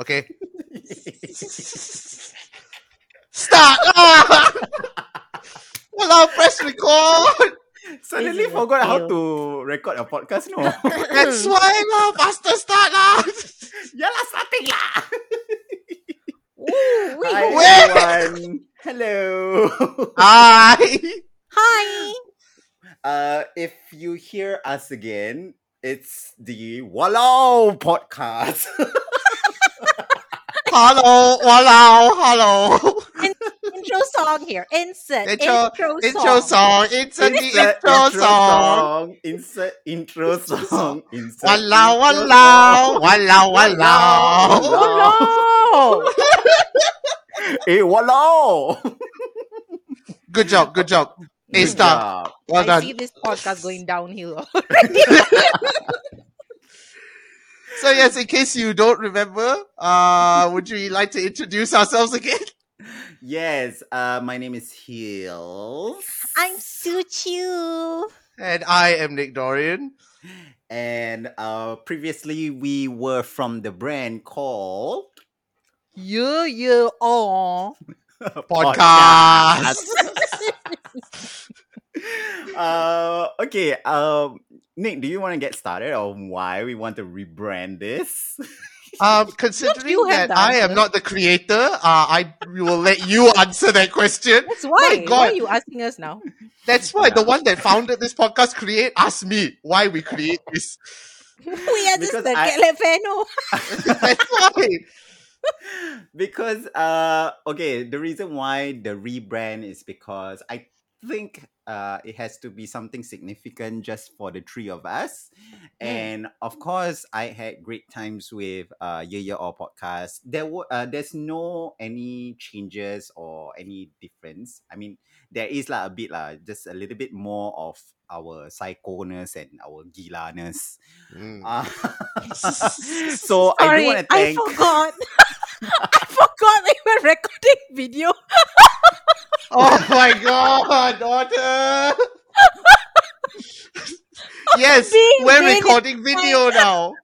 Okay. Start! Ah! well, I'll press record. Suddenly This is a forgot how to record a podcast, no? That's why lah. Faster start lah. yeah lah, starting lah! Ooh, wait, Hi Wait. everyone! Hello! Hi. Hi. uh, if you hear us again, it's the Walao podcast. Hello. Walao. Hello. Intro song here. Insert Intro- intro, Intro song. Insert the intro song. Insert intro song. Insert Walao. intro Walao. song. Walao. Walao. Hey, Walao! Good job. Good job. A Good star. Well I done. see this podcast going downhill. So yes, in case you don't remember, uh, would you like to introduce ourselves again? Yes, uh, my name is Hills. I'm Suchu. And I am Nick Dorian. And uh, previously we were from the brand called You, you, oh. Podcast. uh, okay, um, Nick, do you want to get started on why we want to rebrand this? Um, considering you have that I am not the creator, uh, I will let you answer that question. That's why. My Why are you asking us now? That's why Yeah. the one that founded this podcast create asked me why we create this. we are just the I- Calefeno. That's why. because uh okay the reason why the rebrand is because i think uh it has to be something significant just for the three of us and of course i had great times with uh yeah yeah or podcast there were uh, there's no any changes or any difference i mean there is like a bit lah just a little bit more of our psychoness and our gilaness Mm. uh, so i Sorry, do want to thank. I forgot. I forgot we were recording video. Oh my god, daughter! yes, being we're really recording video now.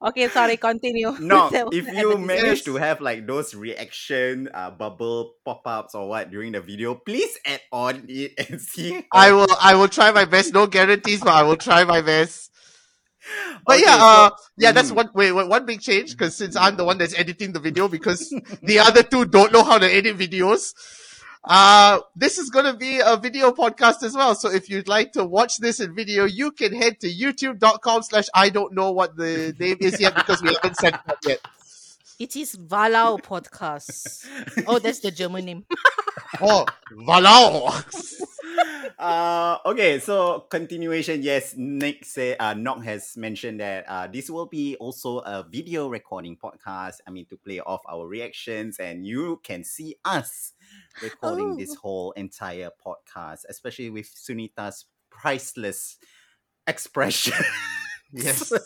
Okay, sorry, continue. No, That was if you advertisement. manage to have like those reaction uh, bubble pop-ups or what during the video, please add on it and see. I will I will try my best. No guarantees, but I will try my best. But Okay, yeah, so- uh, yeah, that's Mhm. one wait, wait, one big change because since I'm the one that's editing the video because the other two don't know how to edit videos. Uh, this is gonna be a video podcast as well. So if you'd like to watch this in video, you can head to youtube.com slash I don't know what the name is yet because we haven't set it up yet. It is Valau Podcast. Oh, that's the German name. Oh, Valao. uh okay so continuation yes nick say uh Nock has mentioned that uh this will be also a video recording podcast i mean to play off our reactions and you can see us recording this Oh. whole entire podcast especially with sunita's priceless expression Yes.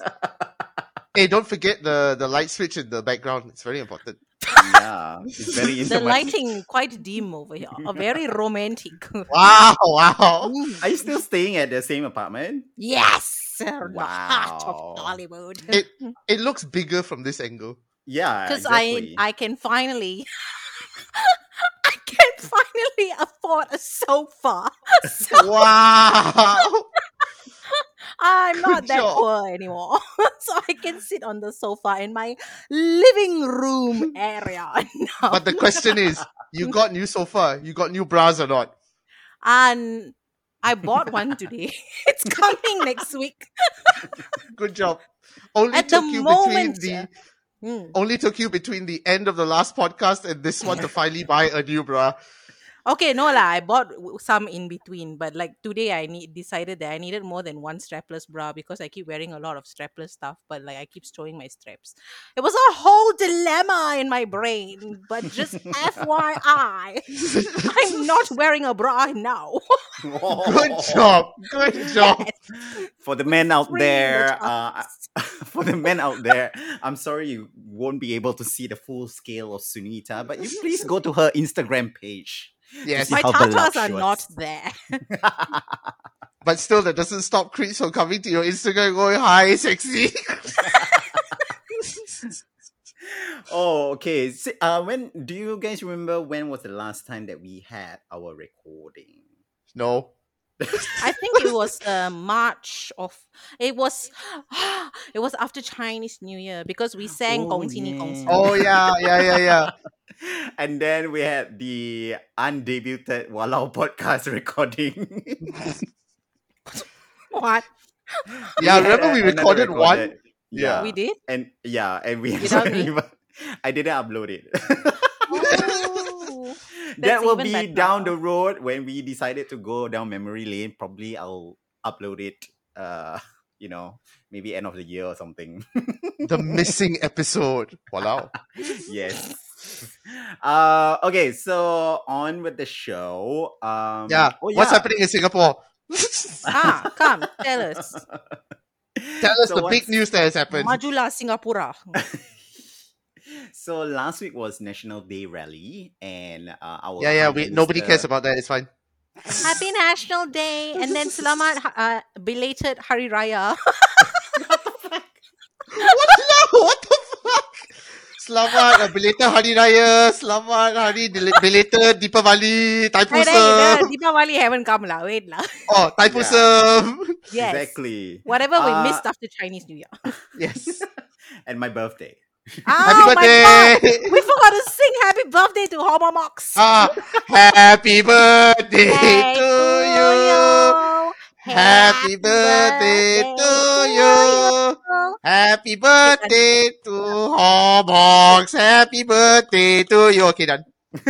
Hey, don't forget the, the light switch in the background. It's very important. Yeah it's very The intimate. lighting quite dim over here. Uh, very romantic. Wow, wow. are you still staying at the same apartment yes, the heart of Wow. Hollywood. It it looks bigger from this angle. yeah Because exactly. I I can finally. I can finally afford a sofa. So Wow. I'm not Good that job. poor anymore. so I can sit on the sofa in my living room area now. But the question is, you got new sofa, you got new bras or not? and I bought one today. it's coming next week. Good job. Only At took you moment, between the Hmm. only took you between the end of the last podcast and this one to finally buy a new bra. Okay, no lah. I bought w- some in between, but like today, I need decided that I needed more than one strapless bra because I keep wearing a lot of strapless stuff. But like I keep throwing my straps. It was a whole dilemma in my brain. But just FYI, I'm not wearing a bra now. Good job. Good job. for the men out Free there, your uh, for the men out there, I'm sorry you won't be able to see the full scale of Sunita, but you please go to her Instagram page. Yes, my tatas are not there. but still, that doesn't stop creeps from coming to your Instagram going, "Hi, sexy." oh, okay. So, uh, when do you guys remember when was the last time that we had our recording? No. I think it was uh, March of it was it was after Chinese New Year because we sang Oh, Gong Xi Ni Gong yeah. Oh yeah, yeah, yeah, yeah. and then we had the undebuted Walao podcast recording. What? Yeah, had remember a- we another recorded one? Yeah. Yeah, We did? and yeah, and we Without haven't me? I didn't upload it. That will be better. down the road when we decided to go down memory lane. Probably I'll upload it. Uh, you know, maybe end of the year or something. The missing episode. Wow. yes. Uh, okay, so on with the show. Um, Yeah. oh, What's happening in Singapore? ah, come, tell us. Tell us So the big news that has happened. Majulah Singapura. So last week was National Day rally, and uh, our Yeah, yeah. We nobody Minister- cares about that. It's fine. Happy National Day and then selamat uh, belated Hari Raya. what the what the fuck? Selamat uh, belated Hari Raya. Selamat Hari Dil- belated Deepavali. Hey, hey, Thaipusam. the Deepavali haven't come lah. Wait lah. Oh, Thaipusam. Yes. Exactly. Whatever we Uh, missed after Chinese New Year. Yes. and my birthday. Ah, Happy my God. birthday. We forgot to sing happy birthday to Homo Mox. Ah, happy birthday Hey to you. Happy birthday to you. Happy birthday to Homox. Happy birthday to you. Okay, done.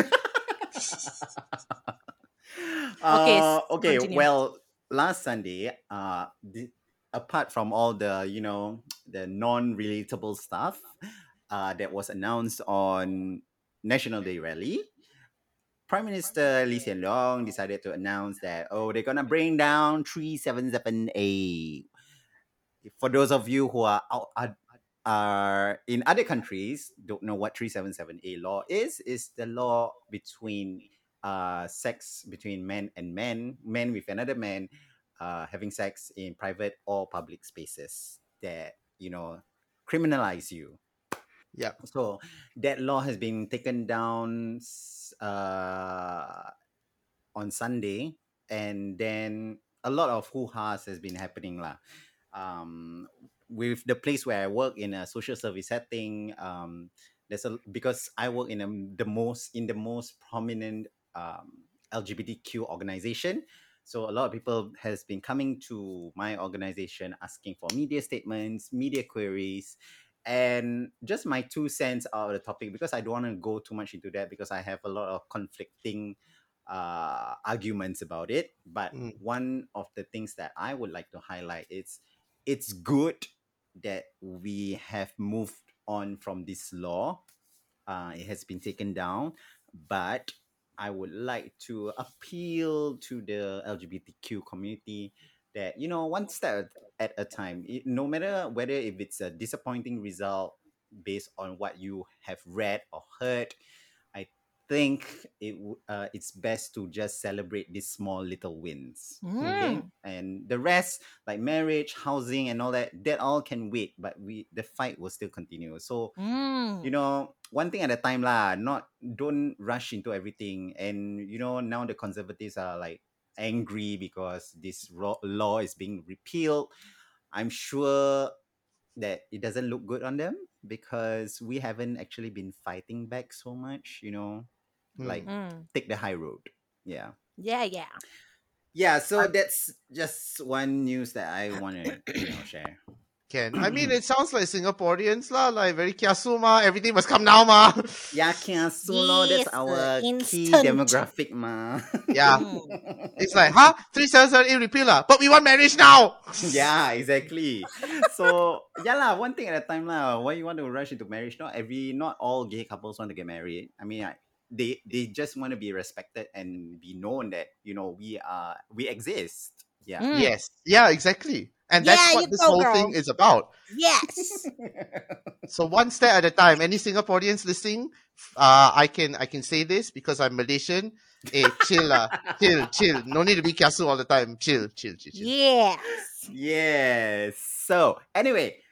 Okay, Uh, s- okay. continue. Well, last Sunday, uh, the, apart from all the you know the non-relatable stuff uh, that was announced on National Day rally, Prime Minister Lee Hsien Loong decided to announce that oh they're gonna bring down three seven seven A. For those of you who are out are, are in other countries don't know what 377A law is, is the law between uh sex between men and men, men with another man, uh having sex in private or public spaces that you know criminalize you. Yeah. So that law has been taken down uh on Sunday and then a lot of hoo-has has been happening lah. Um with the place where I work in a social service setting, um, there's a because I work in a, the most in the most prominent um, LGBTQ organization. So a lot of people has been coming to my organization asking for media statements, media queries, and just my two cents out of the topic because I don't want to go too much into that because I have a lot of conflicting uh, arguments about it. But Mm. one of the things that I would like to highlight is it's good that we have moved on from this law. Uh, it has been taken down, but I would like to appeal to the LGBTQ community that you know one step at a time. It, no matter whether if it's a disappointing result based on what you have read or heard, I think it uh, it's best to just celebrate these small little wins. Okay, Mm. and the rest like marriage, housing, and all that that all can wait. But we the fight will still continue. So Mm. you know one thing at a time lah not don't rush into everything and you know now the conservatives are like angry because this law is being repealed. I'm sure that it doesn't look good on them because we haven't actually been fighting back so much you know like Mm. take the high road. Yeah. Yeah, yeah. yeah so that's just one news that i want to you know share Can. I mean, it sounds like Singaporeans lah, like very kiasu ma. Everything must come now ma. yeah kiasulo Yes, that's our key demographic ma Yeah. Mm. It's like, huh? 377 repeal lah. But we want marriage now. yeah, exactly. So yeah lah, one thing at a time lah. Why you want to rush into marriage? Not every, not all gay couples want to get married. I mean, I, they they just want to be respected and be known that you know we are we exist. Yeah. Mm. Yes. Yeah, exactly. And that's Yeah, what this go, whole girl. thing is about. Yes. So one step at a time. Any Singaporeans listening, uh, I can I can say this because I'm Malaysian. Hey, chill lah, chill, chill. No need to be kiasu all the time. Chill, chill, chill, chill. yes. yes. So anyway,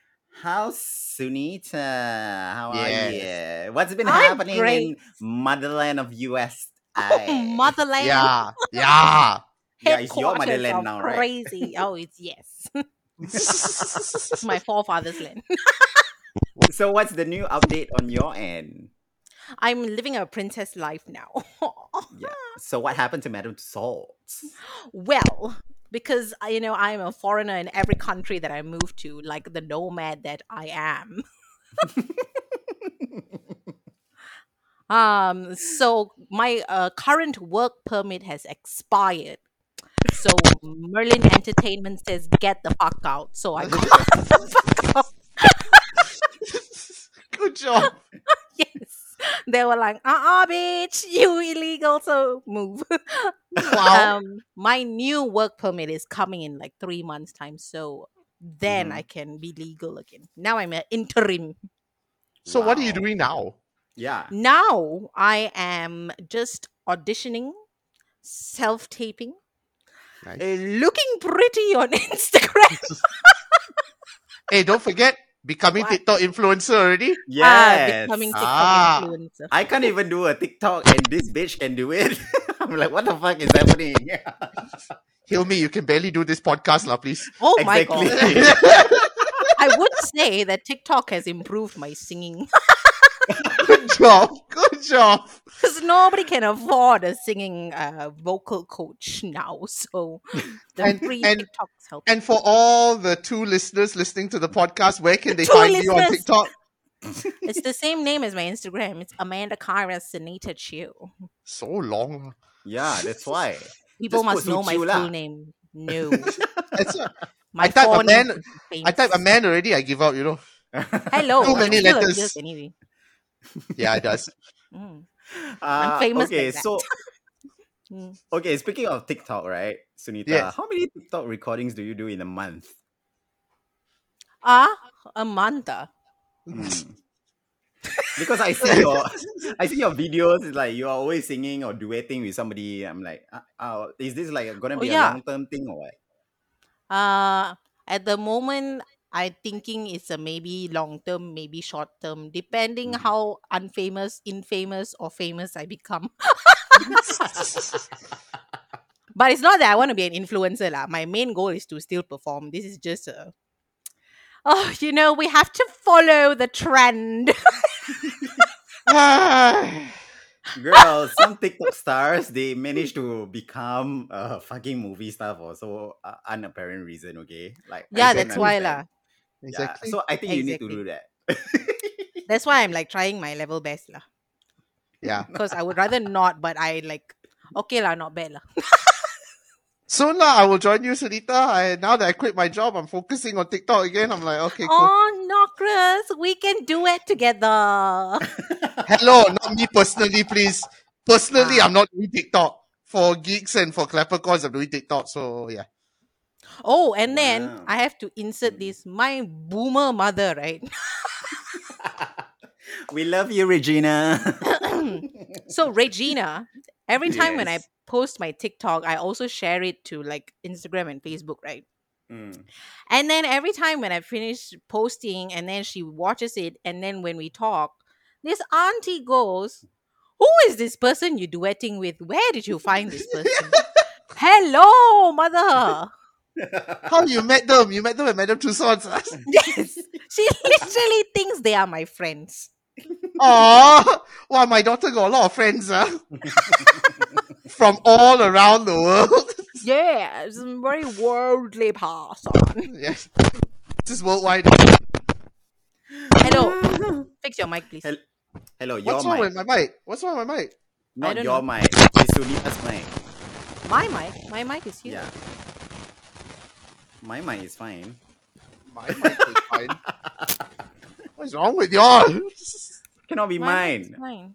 How's Sunita? How are you? What's been I'm happening great. in motherland of US? Motherland. Yeah, yeah. Yeah, it's your motherland now, right? Crazy. Oh, it's yes. It's my forefather's land. So what's the new update on your end? I'm living a princess life now. Yeah. So what happened to Madame Salt? well, because you know I'm a foreigner in every country that I move to, like the nomad that I am. Um, so my uh, current work permit has expired. So Merlin Entertainment says get the fuck out. So I got the fuck out. Good job. Yes. They were like, uh-uh, bitch, you illegal, so move. Wow. um, my new work permit is coming in like three months' time, so then Mhm. I can be legal again. Now I'm an interim. so what are you doing now? Yeah. Now I am just auditioning, self-taping, Nice. uh, looking pretty on Instagram. Hey, don't forget becoming What? TikTok influencer already. Ah, Yes. becoming TikTok Ah. influencer. I can't even do a TikTok and this bitch can do it. I'm like, what the fuck is happening? Heal me, you can barely do this podcast, lah, please. Oh my god! I would say that TikTok has improved my singing Good job. Good job. Because nobody can afford a singing uh, vocal coach now. So the And- free and- TikToks help. And for all the two listeners listening to the podcast, where can they Two find you on. TikTok? it's the same name as my Instagram. It's Amanda Kyra Sanita Chiu. So long. yeah, that's why. People Just must know my full name. No, It's a- my I type a forename man- I famous. type a man already, I give up, you know. Hello, Too many letters. Anyway, Yeah, it does. Mm. Uh, famous Okay, like that. so Mm. okay, speaking of TikTok, right, Sunita, Yes. how many TikTok recordings do you do in a month? Ah, a Amanda. Hmm. because I see your I see your videos. It's like you are always singing or duetting with somebody. I'm like, uh, uh, is this like gonna Oh, be yeah. a long term thing or what? Uh at the moment I thinking it's a maybe long term, maybe short term, depending Mhm. how unfamous, infamous, or famous I become. but it's not that I want to be an influencer lah. My main goal is to still perform. This is just a Oh, you know, we have to follow the trend. Girl, some TikTok stars they manage to become a fucking movie star for so uh, unapparent reason. Okay, like I yeah, don't that's why lah. Understand. exactly. Yeah, so I think you need to Exactly. do that. That's why I'm like trying my level best lah. yeah. Because I would rather not, but I like okay lah, not bad lah. Soon lah, I will join you, Sunita. I, now that I quit my job, I'm focusing on TikTok again. I'm like, okay, cool. Oh no, Chris, we can do it together. Hello, not me personally, please. Personally, Ah. I'm not doing TikTok. For geeks and for clappercorns, I'm doing TikTok. So yeah. Oh, and then Wow. I have to insert this. My boomer mother, right? we love you, Regina. so Regina, every time when I post my TikTok, I also share it to like Instagram and Facebook, right? Mm. And then every time when I finish posting and then she watches it, and then when we talk, this auntie goes, Who is this person you duetting with? Where did you find this person? Hello, mother. How you met them? You met them at Madame Tussauds. Yes. She literally thinks they are my friends. Oh, Wow, my daughter got a lot of friends, huh? From all around the world. yeah, it's a very worldly person. yes. This is worldwide. Hello. Fix your mic, please. Hel- Hello, your mic. What's wrong mic. with my mic? What's wrong with my mic? Not don't your know. mic. It's Sunita's mic. My mic. My mic is here. Yeah. My mic is fine. My mic is fine. What's wrong with y'all? Cannot be My mic is mine. fine.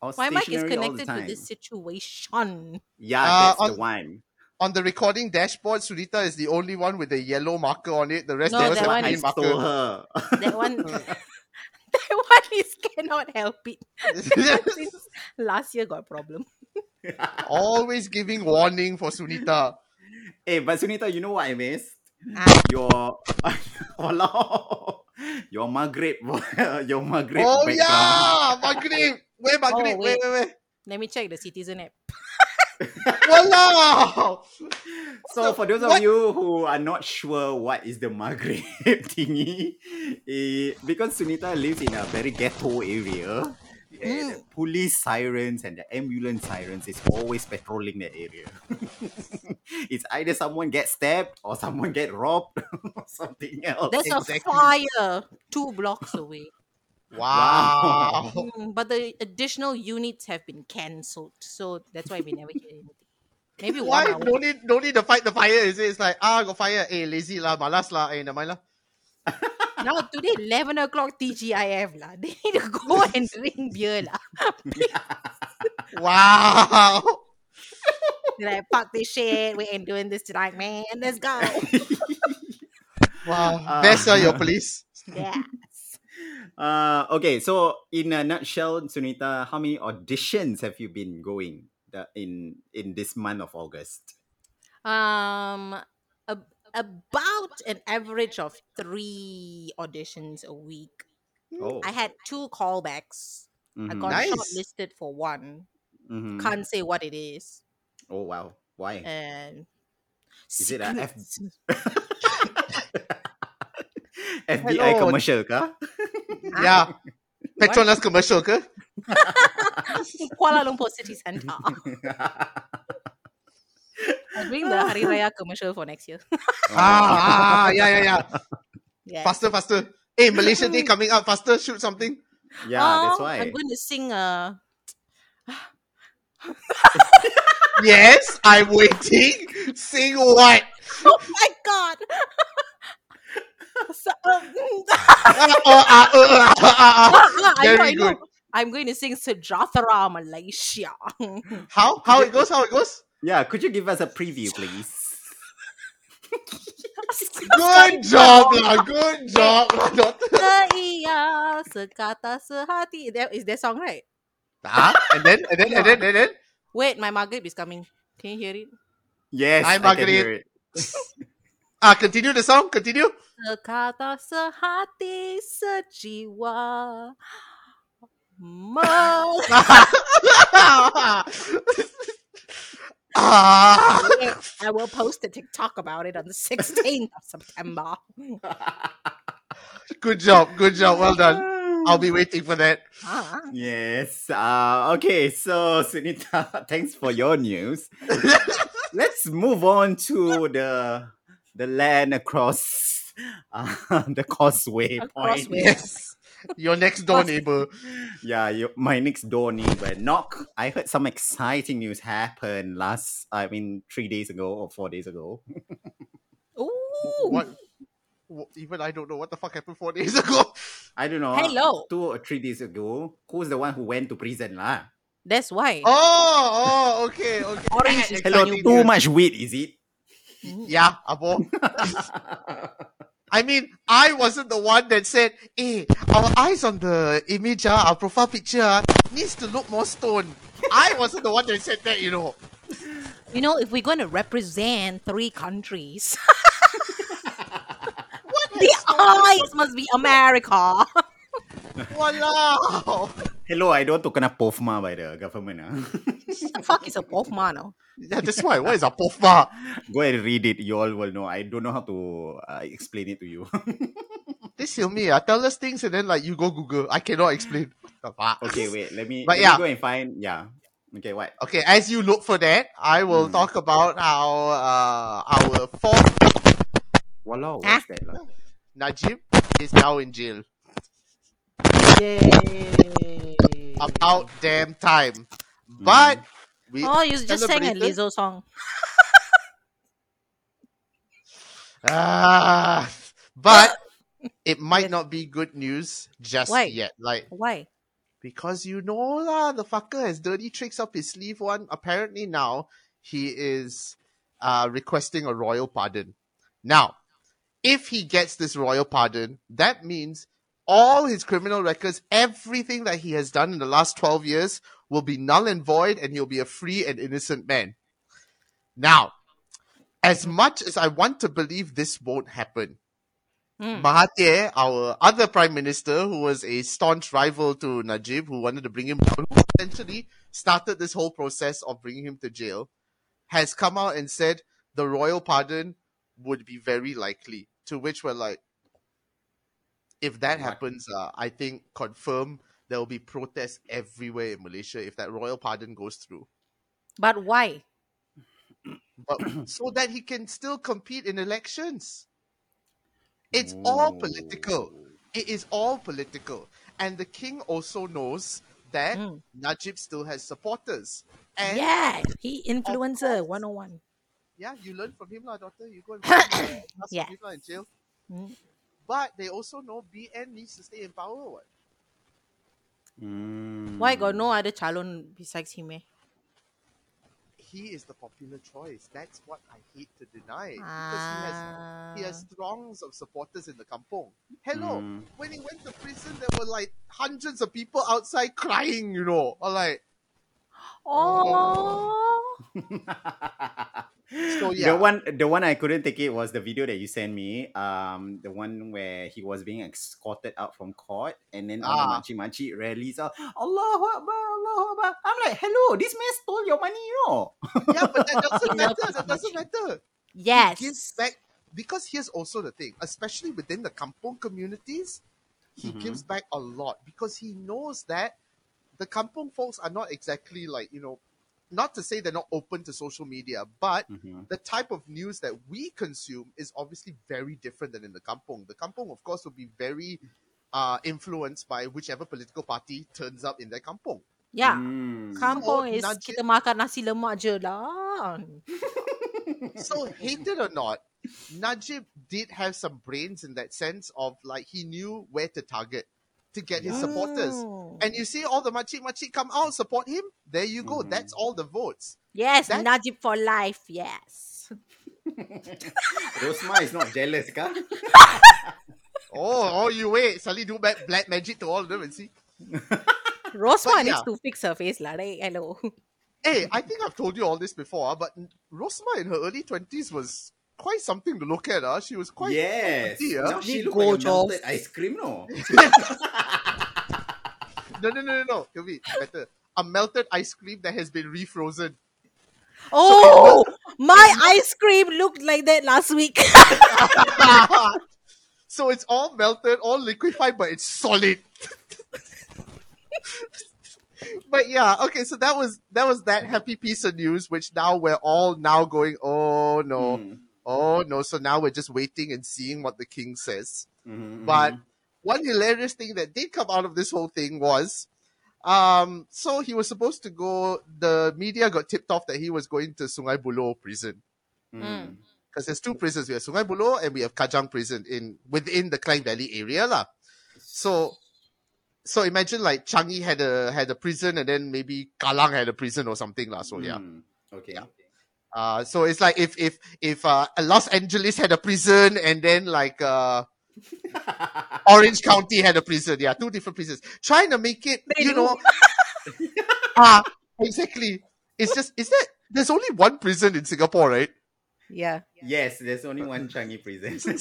Or My mic is stationary all the connected to time. this situation. Yeah, Uh, that's on- the one. On the recording dashboard, Sunita is the only one with a yellow marker on it. The rest No, of us that have one I green is marker. stole her. That one, that one is cannot help it. Since last year got problem. Always giving warning for Sunita. hey, but Sunita, you know what I missed? Ah, Your, Walao. your Maghreb, your Maghreb Oh background. yeah, Maghrib. Where Maghrib? Oh, where, wait. where, where? Let me check the Citizen app. Walao! So for those of What? you who are not sure what is the Maghreb thingy, eh, because Sunita lives in a very ghetto area, the police sirens and the ambulance sirens is always patrolling that area. it's either someone gets stabbed or someone get robbed or something else. There's Exactly. a fire two blocks away. Wow. Mm, but the additional units have been cancelled, so that's why we never hear anything. Maybe Why? one hour. No need, no need to fight the fire, is it? It's like, ah, got fire. Eh, lazy lah, malas lah. Eh, never mind lah. Now today eleven o'clock TGIF lah. They need to go and drink beer lah. Wow. They're like fuck this shit. We ain't doing this tonight, man. Let's go. Wow. Ah. Best are your police. yeah. Uh, okay, so in a nutshell, Sunita, how many auditions have you been going the, in in this month of August? Um, a, about an average of three auditions a week. Oh, I had two callbacks. I mhm, got Nice. shortlisted for one. mhm. Can't say what it is. Oh wow, why? And Is it a F- secrets. FBI Hello. commercial kah? Yeah. Petronas commercial ke? Kuala Lumpur City Centre. I'm doing the Hari Raya commercial for next year. Ah, ah, yeah, yeah, yeah. Yeah. Faster, faster. Hey, Malaysia Day coming up. Faster, shoot something. yeah, that's Um, why. I'm going to sing uh Yes, I'm waiting. Sing what? Oh my god. So, Ah, oh, ah, ah, ah, ah, ah. I know, Very I know. good. I'm going to sing Sejahtera Malaysia. How? How it goes? How it goes? Yeah, could you give us a preview, please? Good job, lah. Good job. lah, daughter. Seia sekata sehati. That is that song, right? Ah, and then, and then, and then, and then. Wait, my Maghrib is coming. Can you hear it? Yes, Hi, I can Margaret. hear it. Ah, continue the song. Continue. Sekata sehati sejiwa. Me- ah. I will post a TikTok about it on the 16th of September. Good job. Good job. Well done. I'll be waiting for that. Ah. Yes. Uh, okay, so Sunita, thanks for your news. Let's move on to the the land across uh, the causeway Across point. Yes. Your next door neighbor. Yeah, you, my next door neighbor. Knock. I heard some exciting news happen last. I mean, three days ago or four days ago. Ooh. What? wh- Even I don't know what the fuck happened four days ago. I don't know. Hello. Two or three days ago. Who's the one who went to prison lah? That's why. Oh, oh, okay, okay. Orange is Hello, too news. much weed, is it? Yeah, abo. I mean, I wasn't the one that said, "Hey, our eyes on the image, ah, our profile picture ah, needs to look more stone." I wasn't the one that said that, you know. You know, if we're going to represent three countries, what the eyes must be America. Walao. Hello, I don't want to kena POFMA by the government. ah. what the fuck is a Pokemon? no? Yeah, that's why. What is a pofma? Go and read it. You all will know. I don't know how to uh, explain it to you. This is me. I tell us things and then like you go Google. I cannot explain. What the fuck? okay, wait. Let me, But let yeah. me go and find. Yeah. Okay, what? Okay, as you look for that, I will Hmm. talk about how uh, our fourth Walao, Huh? what's that? lah? Najib is now in jail. Yay. About damn time. But we Oh, you just sang a celebrated- Lizzo song. Ah, but it might not be good news just Why? yet. Like Why? because you know lah, the fucker has dirty tricks up his sleeve. One apparently now he is uh requesting a royal pardon. Now, if he gets this royal pardon, that means all his criminal records, everything that he has done in the last 12 years will be null and void and he'll be a free and innocent man. Now, as much as I want to believe this won't happen, Mm. Mahathir, our other prime minister, who was a staunch rival to Najib, who wanted to bring him down, who essentially started this whole process of bringing him to jail, has come out and said the royal pardon would be very likely. To which we're like, if that happens, uh, I think confirm there will be protests everywhere in Malaysia if that royal pardon goes through. But why? But so that he can still compete in elections. It's all political. It is all political. And the king also knows that Mm. Najib still has supporters. And yeah, he influencer course. 101. yeah, you learn from him, lah, daughter. You go and find him, ask Yeah. him lah in jail. Mm. But they also know BN needs to stay in power. What? Why got Mm. no other calon besides him? Eh? He is the popular choice. That's what I hate to deny. Because he has he has Ah. throngs of supporters in the kampong. Hello, Mm. when he went to prison, there were like hundreds of people outside crying, you know, or like Oh. So, yeah. The one the one I couldn't take it was the video that you sent me. Um the one where he was being escorted out from court and then all Ah. the makcik-makcik rallies out, Allahu Akbar, Allahu Akbar. I'm like, hello, this man stole your money, you know. yeah, but that doesn't matter. That doesn't matter. Yes. He gives back because here's also the thing, especially within the kampong communities, he Mhm. gives back a lot because he knows that the kampong folks are not exactly like you know, not to say they're not open to social media, but Mhm. the type of news that we consume is obviously very different than in the kampong. The kampong, of course, will be very uh, influenced by whichever political party turns up in their kampong. Yeah. Mm. Kampung So, is Najib- kita makan nasi lemak je lah. so hate it or not, Najib did have some brains in that sense of like he knew where to target to get his supporters. Mm. And you see all the makcik makcik come out support him. There you go. Mhm. That's all the votes. Yes, That- Najib for life. Yes. Rosmah is not jealous, ka? Oh, oh, you wait. Suddenly do black, black magic to all of them and see. Rosmah But needs yeah. to fix her face lah. Right? Hello. Hey, I think I've told you all this before, ah, but Rosmah in her early twenties was quite something to look at. Uh. She was quite yes. pretty, Now ah. she Big look like a melted ice cream, no? No, no, no, no, no. Kavi, better. A melted ice cream that has been refrozen. Oh, my ice cream looked like that last week. so it's all melted, all liquefied, but it's solid. but yeah, okay, so that was that was that happy piece of news, which now we're all now going, oh no, Mm. Oh no. So now we're just waiting and seeing what the king says. Mhm, But mhm. one hilarious thing that did come out of this whole thing was um so he was supposed to go the media got tipped off that he was going to Sungai Buloh prison Mm. because there's two prisons we have Sungai Buloh and we have Kajang prison in within the Klang Valley area lah. So so imagine like Changi had a had a prison and then maybe Kallang had a prison or something lah. So yeah. Mm. Okay. Yeah. Uh, so it's like if if if uh, Los Angeles had a prison and then like uh, Orange County had a prison. Yeah, two different prisons. Trying to make it, They you do. know. Ah, exactly. It's just is that there's only one prison in Singapore, right? yeah. yes, there's only one Changi prison.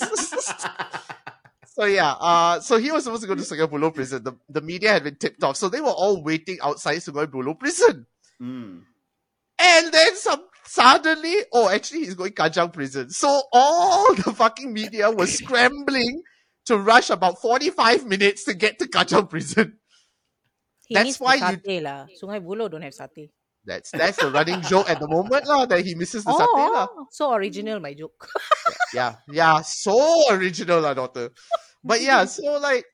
So yeah, uh, so he was supposed to go to Sungai Buloh prison. The the media had been tipped off, so they were all waiting outside Sungai Buloh prison. mm. And then some suddenly, oh, actually, he's going Kajang prison. So all the fucking media was scrambling to rush about 45 minutes to get to Kajang prison. He That's why the you- satay lah. Sungai Buloh don't have satay. That's that's the running joke at the moment lah, that he misses the satay oh, lah. Oh, so original my joke. Yeah, yeah, so original lah, daughter. But yeah, so like,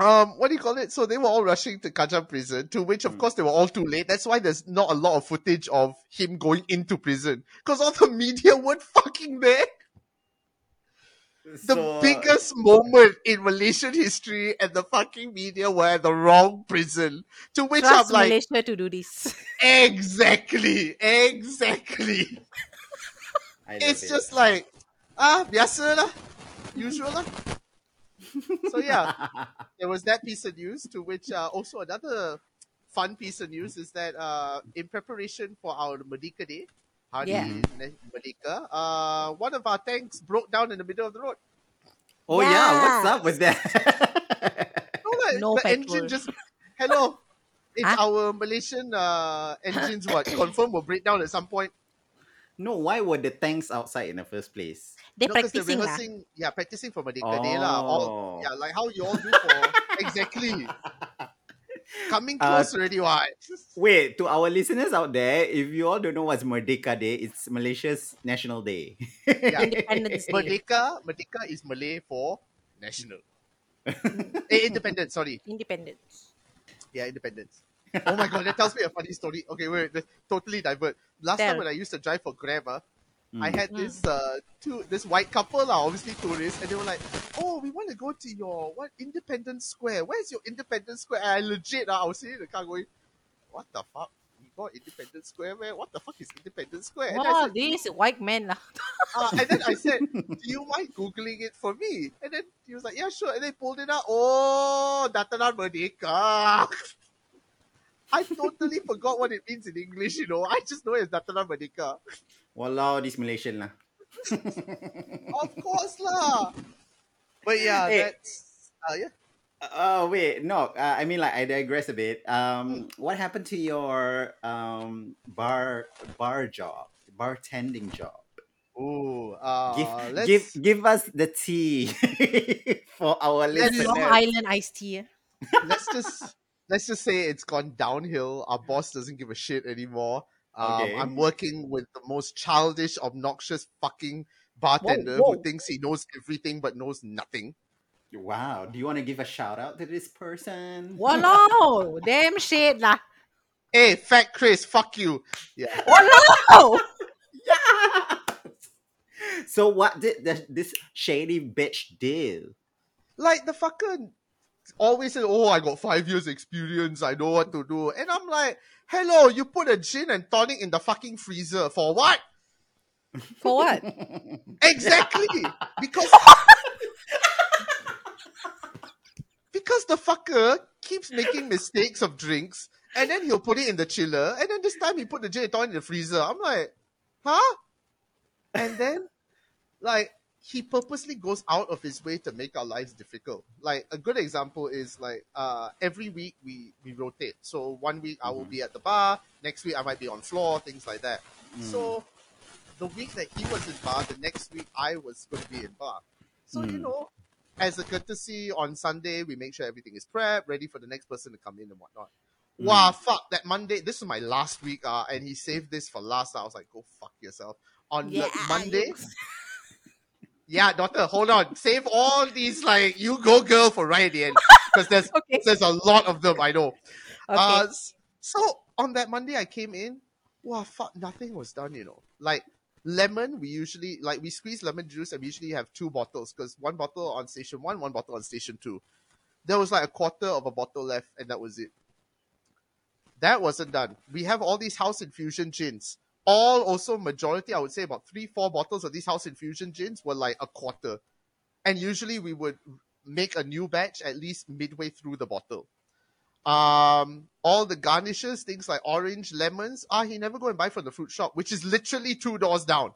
um, what do you call it? So they were all rushing to Kajang prison, to which of Mm. course they were all too late. That's why there's not a lot of footage of him going into prison. Because all the media weren't fucking there. the So- biggest moment in Malaysian history and the fucking media were at the wrong prison. To which Trust I'm like, Malaysia to do this. exactly, exactly. I love It's it. just like, ah, biasa lah, usual lah. So yeah, there was that piece of news. To which uh, also another fun piece of news is that uh, in preparation for our Merdeka Day, Hari Yeah. Merdeka, uh, one of our tanks broke down in the middle of the road. Oh yeah, what's up with that? No, like, No the petrol. engine just hello. It's Huh? our Malaysian uh, engines. What confirm will break down at some point. No, why were the tanks outside in the first place? They No, 'cause they're practicing lah. rehearsing. Yeah, practicing for Merdeka Day lah. All Oh. yeah, like how you all do for exactly. Coming Uh, close already, what? Wait, to our listeners out there, if you all don't know what's Merdeka Day, it's Malaysia's National Day. Yeah. Independence Day. Merdeka, Merdeka is Malay for national. eh, independence, sorry. Independence. Yeah, independence. Oh my god, that tells me a funny story. Okay, wait, wait totally divert. Last time when I used to drive for Grab, ah, I Mm. had this uh two this white couple, lah, obviously tourists, and they were like, Oh, we want to go to your what Independence Square. Where's your Independence Square? And I legit uh, I was sitting in the car going, What the fuck? We got Independence Square, man? What the fuck is Independence Square? And, I Wow, said, this white man lah. uh, and then I said, Do you mind Googling it for me? And then he was like, Yeah, sure. And they pulled it out. Oh, Dataran Merdeka. I totally forgot what it means in English, you know. I just know it's Dataran Merdeka. Walao, this Malaysian lah. Of course lah. But yeah, Hey. that's uh, yeah. Oh wait, no. Uh, I mean, like I digress a bit. Hmm. Um, what happened to your um bar bar job, bartending job? Ooh, uh, Give let's, give give us the tea for our listeners. Long Island iced tea. let's just let's just say it's gone downhill. Our boss doesn't give a shit anymore. Um, Okay. I'm working with the most childish, obnoxious fucking bartender whoa. who thinks he knows everything but knows nothing. Wow. Do you want to give a shout out to this person? Walao, damn shit lah. Hey, fat Chris, fuck you. Yeah. Walao. Yeah. So what did the, this shady bitch do? like the fucker always said, "Oh, I got five years experience. I know what to do." And I'm like, "Hello, you put a gin and tonic in the fucking freezer for what?" For what? Exactly because because the fucker keeps making mistakes of drinks, and then he'll put it in the chiller, and then this time he put the gin and tonic in the freezer. I'm like, huh? And then, like, he purposely goes out of his way to make our lives difficult. Like a good example is like uh every week we we rotate. So one week I will Mhm. be at the bar, next week I might be on floor, things like that. Mm. So the week that he was in bar, the next week I was going to be in bar. So you Mm. know, as a courtesy on Sunday, we make sure everything is prepped, ready for the next person to come in and whatnot. Mm. Wow, fuck that Monday. This is my last week, uh, and he saved this for last. I was like, go fuck yourself. On the Monday, you- yeah, daughter, hold on. Save all these like you go girl for right at the end because there's Okay. there's a lot of them. I know. Okay. Uh, so on that Monday, I came in. Wow, fuck, nothing was done. You know, like lemon. We usually like we squeeze lemon juice, and we usually have two bottles because one bottle on station one, one bottle on station two. There was like a quarter of a bottle left, and that was it. That wasn't done. We have all these house infusion gins. All also majority, I would say about three, four bottles of these house infusion gins were like a quarter. And usually we would make a new batch at least midway through the bottle. Um, all the garnishes, things like orange, lemons, ah, he never go and buy from the fruit shop, which is literally two doors down.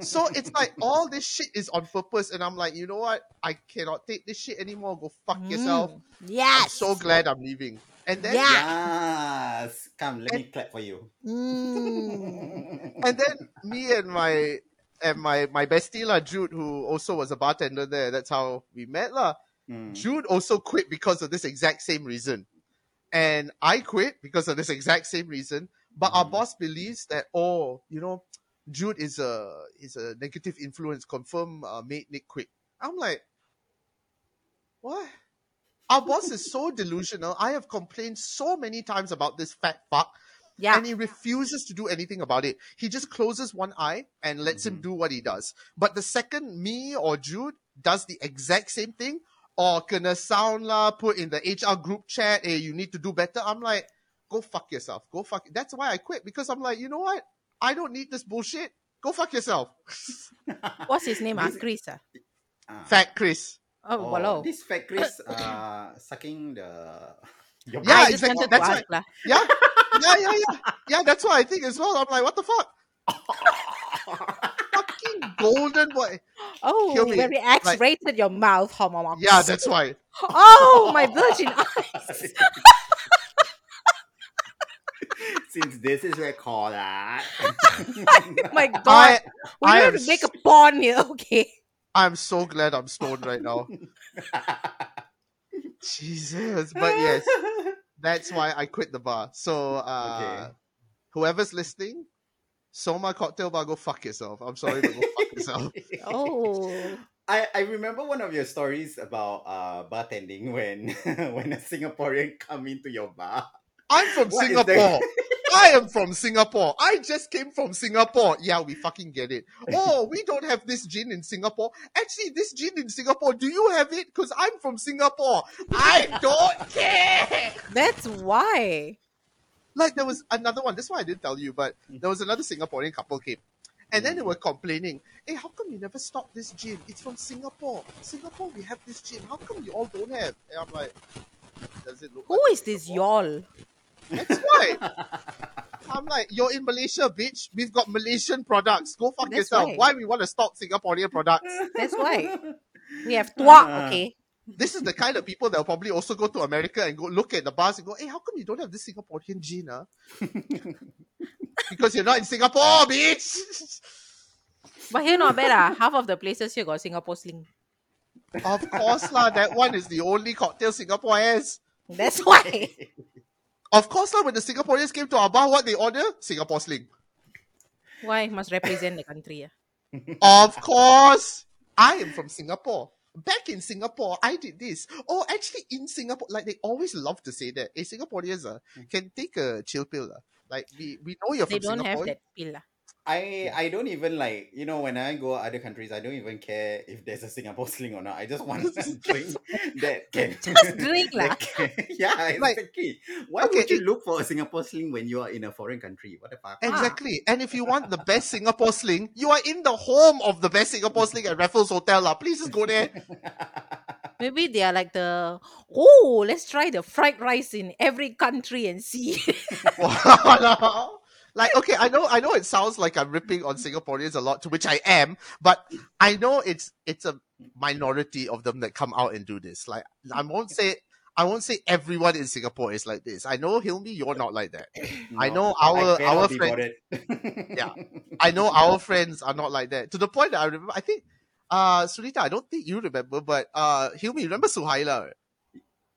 So it's like all this shit is on purpose, and I'm like, you know what? I cannot take this shit anymore. Go fuck yourself. Mm. Yes. I'm so glad I'm leaving. And then Yeah. Yes. Come, let me clap for you. Mm. and then me and my and my my bestie lah, Jude, who also was a bartender there. That's how we met lah. Mm. Jude also quit because of this exact same reason, and I quit because of this exact same reason. But our Mhm. boss believes that oh, you know, Jude is a is a negative influence. Confirm uh, made Nick quit. I'm like, what? Our boss is so delusional. I have complained so many times about this fat fuck Yeah. and he refuses to do anything about it. He just closes one eye and lets him Mhm. do what he does. But the second me or Jude does the exact same thing, or kena sound lah, put in the HR group chat, hey, you need to do better. I'm like, go fuck yourself. Go fuck. That's why I quit because I'm like, you know what? I don't need this bullshit. Go fuck yourself. What's his name? Ah, This- Chris. Ah. Ah. Fat Chris. Oh, Oh, walao. This fat Chris uh, sucking the. Your Yeah, I exactly. That's ask lah. Yeah, yeah, yeah, yeah. Yeah, that's what I think as well. I'm like, what the fuck? Fucking golden boy. Oh, Kill me, very like- X-rated your mouth. Hom, hom, hom. Yeah, that's why. Oh, my virgin eyes. Since this is recorded. my God. I, we I have to make a porn here, okay? I'm so glad I'm stoned right now. Jesus, but yes, that's why I quit the bar. So, uh, Okay. whoever's listening, Soma Cocktail Bar, go fuck yourself. I'm sorry, but go fuck yourself. Oh. I, I remember one of your stories about uh bartending when when a Singaporean come into your bar. I'm from What is Singapore. There- I am from Singapore. I just came from Singapore. Yeah, we fucking get it. Oh, we don't have this gin in Singapore. Actually, this gin in Singapore, do you have it? Because I'm from Singapore. I don't care. That's why. Like there was another one. This one I didn't tell you, but mm. there was another Singaporean couple came, and then they mm. were complaining. Hey, how come you never stop this gin? It's from Singapore. Singapore, we have this gin. How come you all don't have? And I'm like, does it look? Who like is this y'all? That's why. I'm like, you're in Malaysia, bitch. We've got Malaysian products. Go fuck That's yourself. why. Why we want to stock Singaporean products? That's why. We have twat, Ah. okay? This is the kind of people that will probably also go to America and go look at the bars and go, hey, how come you don't have this Singaporean gin, huh? because you're not in Singapore, bitch. But here not bad ah. Half of the places here got Singapore sling. of course, lah. That one is the only cocktail Singapore has. That's why. Of course, lah. When the Singaporeans came to our bar, what they order? Singapore Sling. Why must represent the country? ah? Of course. I am from Singapore. Back in Singapore, I did this. Oh, actually, in Singapore, like they always love to say that. Hey, Singaporeans uh, can take a chill pill. Uh. Like we, we know you're They from don't have that pill. ah. I I don't even like you know when I go other countries I don't even care if there's a Singapore sling or not I just want a drink that can Just drink lah. yeah Like, why okay, would you look for a Singapore sling when you are in a foreign country what the fuck Exactly. Ah. And if you want the best Singapore sling, you are in the home of the best Singapore sling at Raffles Hotel. lah. Please just go there. Maybe they are like the oh, let's try the fried rice in every country and see. Wow. like, okay, I know, I know it sounds like I'm ripping on Singaporeans a lot, to which I am, but I know it's, it's a minority of them that come out and do this. Like, I won't say, I won't say everyone in Singapore is like this. I know, Hilmi, you're not like that. I know our- cannot our be friend- bothered. Yeah. I know our friends are not like that. To the point that I remember, I think, uh, Sunita, I don't think you remember, but, uh, Hilmi, remember Suhaila?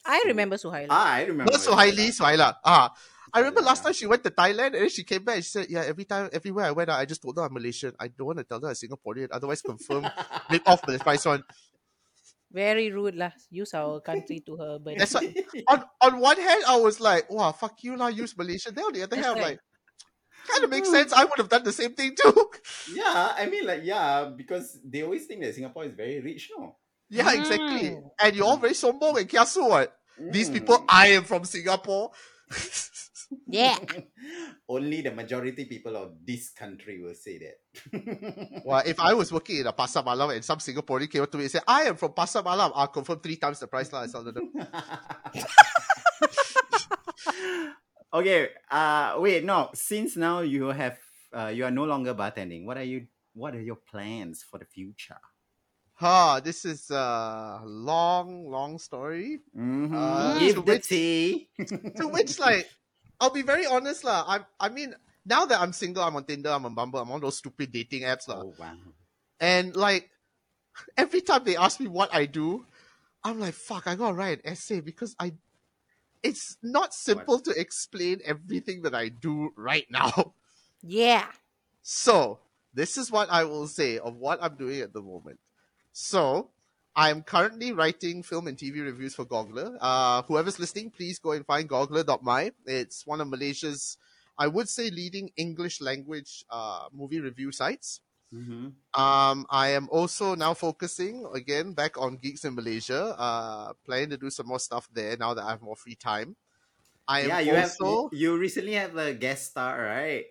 I remember Suhaila. ah I remember Not Suhaili, Suhaila. Ah. I remember last time she went to Thailand and then she came back and she said, Yeah, every time, everywhere I went, I just told her I'm Malaysian. I don't want to tell her I'm Singaporean, otherwise confirm, rip off the price one. Very rude lah. Use our country to her, but That's why, on, on one hand, I was like, Wow, fuck you, lah, use Malaysian. Then on the other That's hand, I'm right. like, kind of makes sense. I would have done the same thing too. yeah I mean like yeah because they always think that Singapore is very rich no yeah, exactly. Mm. And you're all very sombong and kiasu, what? These Mm. people, I am from Singapore. Yeah. only the majority people of this country will say that well, if I was working in a Pasar Malam and some Singaporean came up to me and said, I am from Pasar Malam, I'll confirm three times the price. lah. I told them. okay. Uh wait, no. Since now you have uh you are no longer bartending, what are you what are your plans for the future? Ha, this is a long, long story. Mhm. Uh, Give to the which- tea. To which, like, I'll be very honest, lah. I, I mean, now that I'm single, I'm on Tinder, I'm on Bumble, I'm on those stupid dating apps, lah. oh wow. And like, every time they ask me what I do, I'm like, fuck, I gotta write an essay because I. It's not simple to explain everything that I do right now. Yeah. So, this is what I will say of what I'm doing at the moment. So, I'm currently writing film and TV reviews for Goggler. Uh, whoever's listening, please go and find goggler.my. It's one of Malaysia's, I would say, leading English language uh, movie review sites. Mhm. Um, I am also now focusing again back on Geeks in Malaysia. Uh, planning to do some more stuff there now that I have more free time. I am Yeah, you have also. you, you recently have a guest star, right?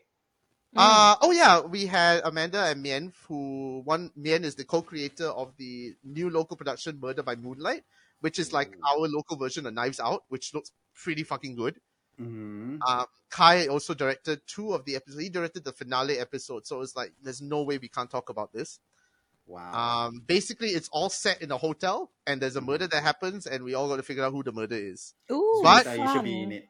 Mm. Uh, oh yeah, we had Amanda and Mien, who one Mien is the co-creator of the new local production Murder by Moonlight, which is like Ooh. our local version of Knives Out, which looks pretty fucking good. Mm-hmm. Um, Kai also directed two of the episodes. He directed the finale episode, so it's like there's no way we can't talk about this. Wow. Um, basically, it's all set in a hotel, and there's a murder that happens, and we all got to figure out who the murder is. Ooh, But- you should be in it.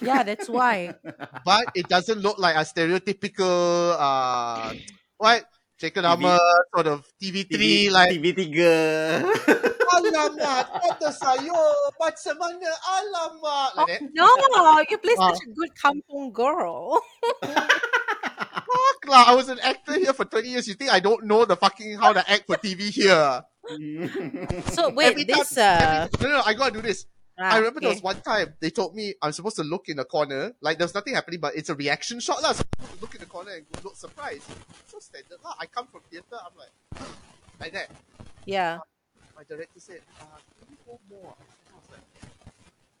Yeah, that's why. But it doesn't look like a stereotypical, uh, what? Chicken TV. Hummer, sort of TV3, like, TV3. Alamak, kata saya, macam mana alamak, like that. no, you play Ah. such a good kampung girl. Fuck lah, I was an actor here for 20 years. You think I don't know the fucking how to act for TV here? So wait, Every time- this uh, every- no, no, I gotta do this. Ah, I remember there was one time they told me I'm supposed to look in the corner, like there's nothing happening, but it's a reaction shot lah. So I'm supposed to look in the corner and look surprised. So standard lah. I come from theatre, I'm like, like that. yeah, My director said, uh, can you go more? And I was like,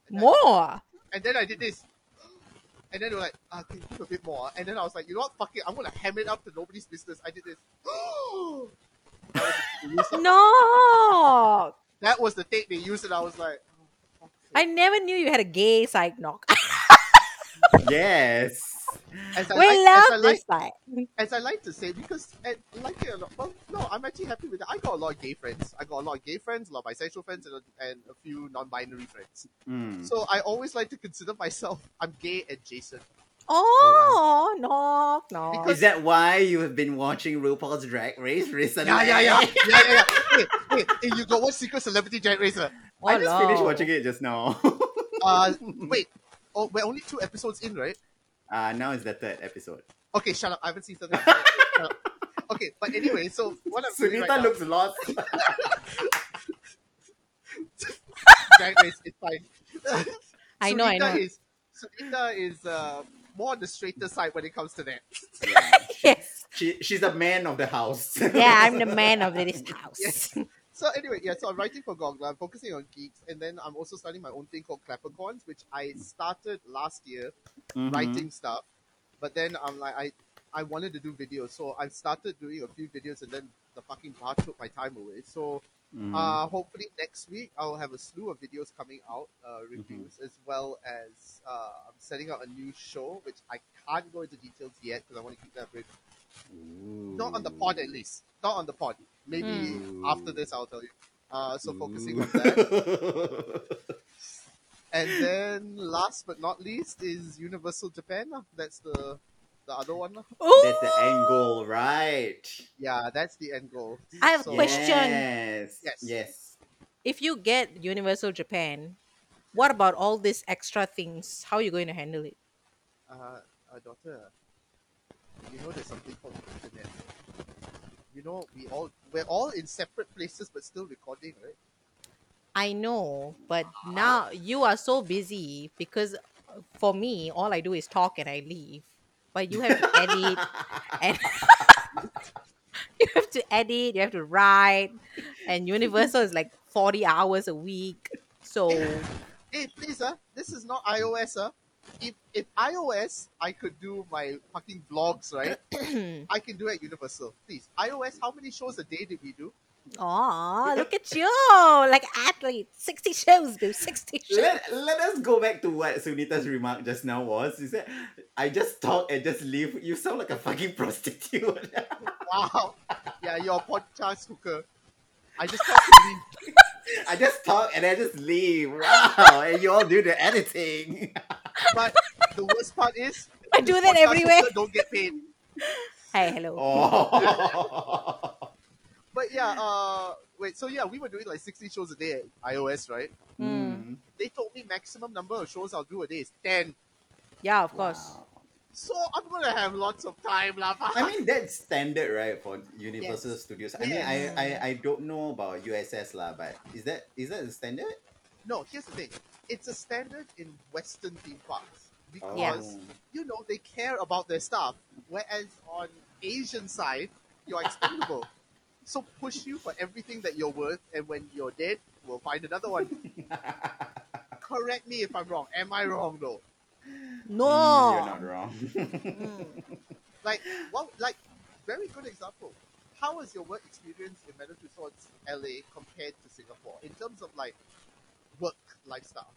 and then- more. And then I did this. And then they were like, uh, can you do a bit more? And then I was like, you know what, fuck it, I'm gonna ham it up to nobody's business. I did this. That was the take they used. No, That was the take they used, and I was like. I never knew you had a gay side knock. yes. As I we like- as love I like- this side. as I like to say, because I like it a lot. Well, no, I'm actually happy with it. I got a lot of gay friends. I got a lot of gay friends, a lot of bisexual friends, and a, and a few non-binary friends. Mm. So I always like to consider myself I'm gay adjacent. Oh, no, no. Is that why you have been watching RuPaul's Drag Race recently? Yeah, yeah, yeah, yeah, yeah. yeah. Hey, hey, hey, you got what secret celebrity drag racer? Oh, I just finished watching it just now. Uh, wait. Oh, we're only two episodes in, right? uh, now it's the third episode. Okay, shut up. I haven't seen something. Okay, but anyway, so what I'm doing Sunita right now, looks lost. drag race is fine. I know, I know. Is, Sunita is uh, more on the straighter side when it comes to that. Yeah. yes. She, she's a man of the house. Yeah, I'm the man of this house. Yes. So anyway, yeah, so I'm writing for Goggler, I'm focusing on geeks, and then I'm also starting my own thing called Clappercorns, which I started last year Mhm. writing stuff. But then I'm like I I wanted to do videos, so I started doing a few videos and then the fucking bar took my time away. So Mhm. uh hopefully next week I'll have a slew of videos coming out, uh reviews, as well as uh I'm setting up a new show, which I can't go into details yet because I want to keep that brief. Not on the pod at least. Not on the pod. Maybe Mm. after this I'll tell you. Uh, so focusing on that. And then last but not least is Universal Japan. That's the the other one. lah. Ooh, That's the end goal, right? Yeah, that's the end goal. I have a question. Yes. Yes. Yes. if you get Universal Japan, what about all these extra things? How are you going to handle it? Uh, uh, daughter, you know there's something called internet. You know we all we're all in separate places but still recording, right? I know, but now you are so busy because for me, all I do is talk and I leave. But you have to edit and you have to edit, you have to write, and Universal is like 40 hours a week. So, Hey, please, uh, this is not iOS, uh. If if iOS, I could do my fucking vlogs, right? I can do it at Universal. Please, iOS, how many shows a day did we do? oh, look at you like athlete. 60 shows, do 60 shows. Let, let us go back to what Sunita's remark just now was. Is that I just talk and just leave. You sound like a fucking prostitute. Wow. yeah, you're a podcast hooker. I just talk to leave. I just talk and I just leave. Wow, and you all do the editing. But the worst part is, I do that everywhere. Don't get paid. Hey, hello. Oh. But yeah, uh, wait. So yeah, we were doing like 60 shows a day at iOS, right? Mm. They told me maximum number of shows I'll do a day is 10. Yeah, of course. So I'm gonna have lots of time, lah. I mean that's standard, right, for Universal Yes. Studios. I mean, I, I I don't know about USS lah, but is that is that the standard? no, here's the thing. It's a standard in Western theme parks because Yes. you know they care about their stuff, whereas on Asian side you're expendable. so push you for everything that you're worth, and when you're dead, we'll find another one. Correct me if I'm wrong. Am I wrong though? No. Mm, You're not wrong. Mm. Like, well, like, very good example. How was your work experience in Madame Tussauds LA compared to Singapore in terms of like work lifestyle?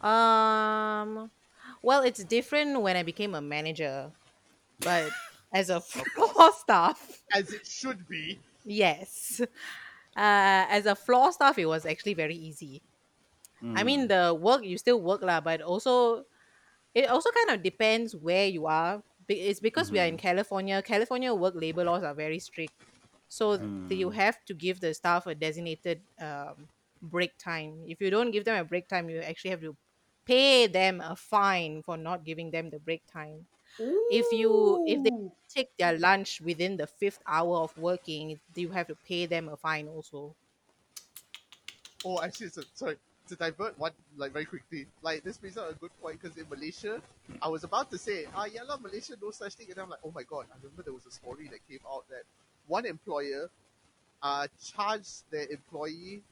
Um, well, it's different when I became a manager, but as a floor staff. As it should be. Yes. Uh, as a floor staff, it was actually very easy. I mean, Mm. the work you still work lah, but also it also kind of depends where you are. It's because we are in California. California work labor laws are very strict, so th- you Mm. have to give the staff a designated um, break time. If you don't give them a break time, you actually have to pay them a fine for not giving them the break time. If you if they take their lunch within the fifth hour of working, you have to pay them a fine also. Oh, actually, so, sorry to divert one like very quickly. Like this brings up a good point because in Malaysia, I was about to say, ah, yeah, lah, Malaysia no such thing, and I'm like, oh my god, I remember there was a story that came out that one employer, uh, charged their employee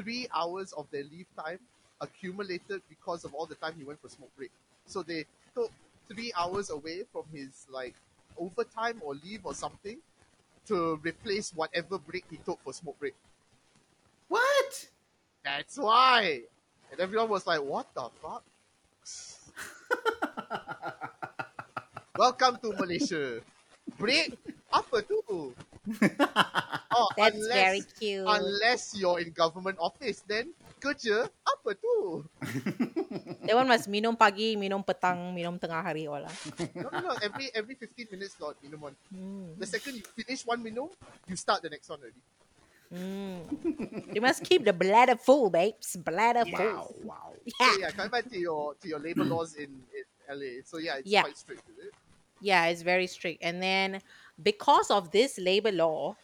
three hours of their leave time accumulated because of all the time he went for smoke break. So they took three hours away from his like overtime or leave or something to replace whatever break he took for smoke break. What? That's why. And everyone was like, what the fuck? Welcome to Malaysia. Break? Apa tu? Oh, That's unless, very cute. Unless you're in government office, then kerja? Apa tu? That one must minum pagi, minum petang, minum tengah hari all lah. No, no, no. Every, every 15 minutes, Lord, minum one. Mm. The second you finish one minum, you start the next one already. Mm. You must keep the bladder full, babes. Bladder wow, full. wow. So Yeah. yeah, coming back to your to your labor laws in, in LA. So yeah, it's Yeah. quite strict, is it? Yeah, it's very strict. And then because of this labor law,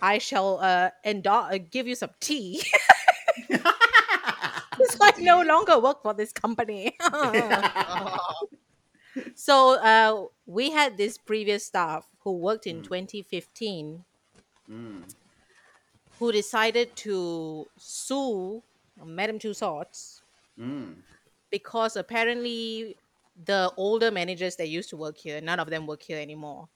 I shall uh, endo- uh give you some tea. so I no longer work for this company. so uh, we had this previous staff who worked in 2015 Mm. who decided to sue Madame Tussauds Mm. because apparently the older managers that used to work here, none of them work here anymore.